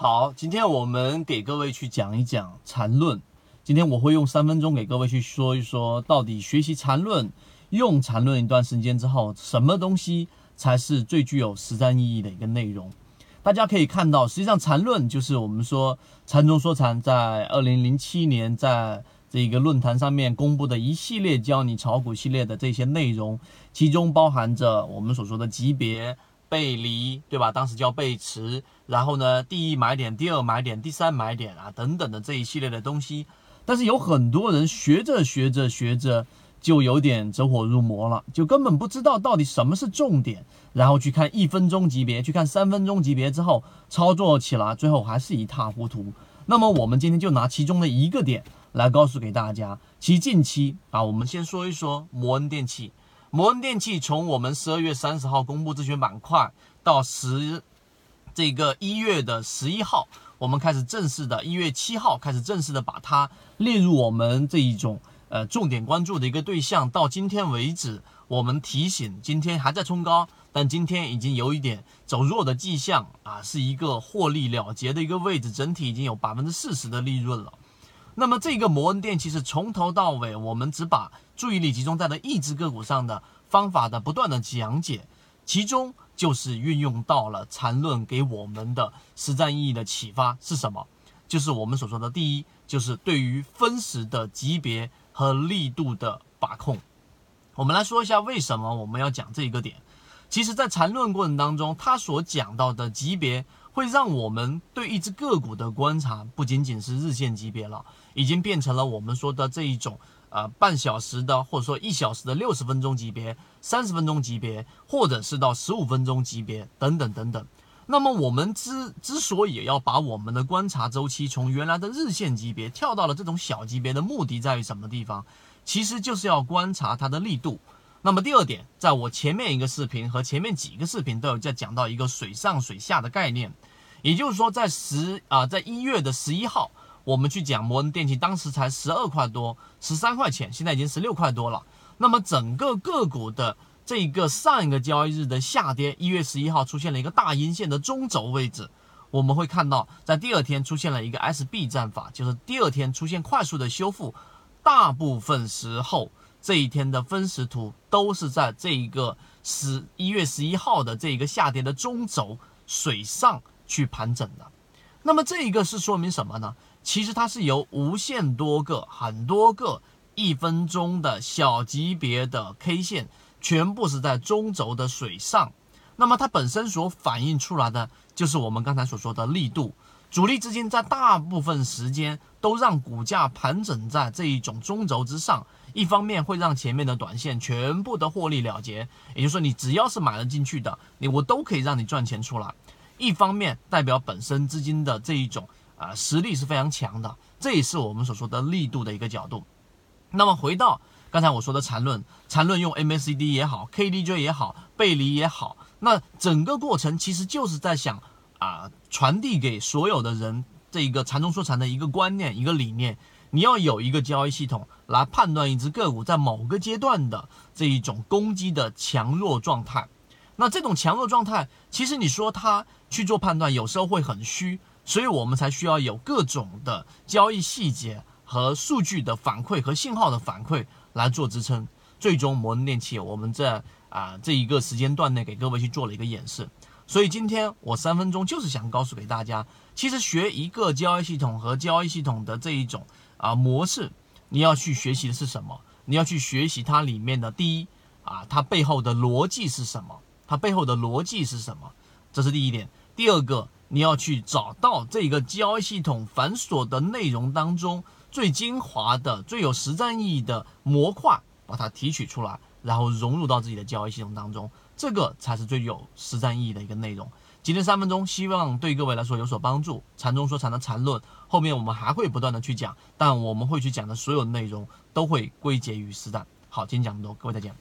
好，今天我们给各位去讲一讲缠论。今天我会用三分钟给各位去说一说，到底学习缠论、用缠论一段时间之后，什么东西才是最具有实战意义的一个内容？大家可以看到，实际上缠论就是我们说缠中说禅在二零零七年在这个论坛上面公布的一系列教你炒股系列的这些内容，其中包含着我们所说的级别。背离，对吧？当时叫背驰，然后呢，第一买点，第二买点，第三买点啊，等等的这一系列的东西。但是有很多人学着学着学着，就有点走火入魔了，就根本不知道到底什么是重点，然后去看一分钟级别，去看三分钟级别之后，操作起来最后还是一塌糊涂。那么我们今天就拿其中的一个点来告诉给大家，其近期啊，我们先说一说摩恩电器。摩恩电器从我们十二月三十号公布这选板块到十这个一月的十一号，我们开始正式的，一月七号开始正式的把它列入我们这一种呃重点关注的一个对象。到今天为止，我们提醒今天还在冲高，但今天已经有一点走弱的迹象啊，是一个获利了结的一个位置，整体已经有百分之四十的利润了。那么这个摩恩电器是从头到尾，我们只把注意力集中在了一只个股上的方法的不断的讲解，其中就是运用到了缠论给我们的实战意义的启发是什么？就是我们所说的第一，就是对于分时的级别和力度的把控。我们来说一下为什么我们要讲这一个点。其实，在缠论过程当中，他所讲到的级别。会让我们对一只个股的观察不仅仅是日线级别了，已经变成了我们说的这一种呃半小时的或者说一小时的六十分钟级别、三十分钟级别，或者是到十五分钟级别等等等等。那么我们之之所以要把我们的观察周期从原来的日线级别跳到了这种小级别的目的在于什么地方？其实就是要观察它的力度。那么第二点，在我前面一个视频和前面几个视频都有在讲到一个水上水下的概念。也就是说，在十啊，在一月的十一号，我们去讲摩恩电器，当时才十二块多，十三块钱，现在已经十六块多了。那么整个个股的这个上一个交易日的下跌，一月十一号出现了一个大阴线的中轴位置，我们会看到，在第二天出现了一个 SB 战法，就是第二天出现快速的修复，大部分时候这一天的分时图都是在这一个十一月十一号的这一个下跌的中轴水上。去盘整的，那么这一个是说明什么呢？其实它是由无限多个、很多个一分钟的小级别的 K 线，全部是在中轴的水上，那么它本身所反映出来的就是我们刚才所说的力度。主力资金在大部分时间都让股价盘整在这一种中轴之上，一方面会让前面的短线全部的获利了结，也就是说你只要是买了进去的，你我都可以让你赚钱出来。一方面代表本身资金的这一种啊实力是非常强的，这也是我们所说的力度的一个角度。那么回到刚才我说的缠论，缠论用 MACD 也好，KDJ 也好，背离也好，那整个过程其实就是在想啊传递给所有的人这一个缠中说禅的一个观念一个理念，你要有一个交易系统来判断一只个股在某个阶段的这一种攻击的强弱状态。那这种强弱状态，其实你说它去做判断，有时候会很虚，所以我们才需要有各种的交易细节和数据的反馈和信号的反馈来做支撑。最终摩恩电器，我们在啊这一个时间段内给各位去做了一个演示。所以今天我三分钟就是想告诉给大家，其实学一个交易系统和交易系统的这一种啊模式，你要去学习的是什么？你要去学习它里面的第一啊，它背后的逻辑是什么？它背后的逻辑是什么？这是第一点。第二个，你要去找到这个交易系统繁琐的内容当中最精华的、最有实战意义的模块，把它提取出来，然后融入到自己的交易系统当中，这个才是最有实战意义的一个内容。今天三分钟，希望对各位来说有所帮助。禅中说禅的禅论，后面我们还会不断的去讲，但我们会去讲的所有内容都会归结于实战。好，今天讲这么多，各位再见。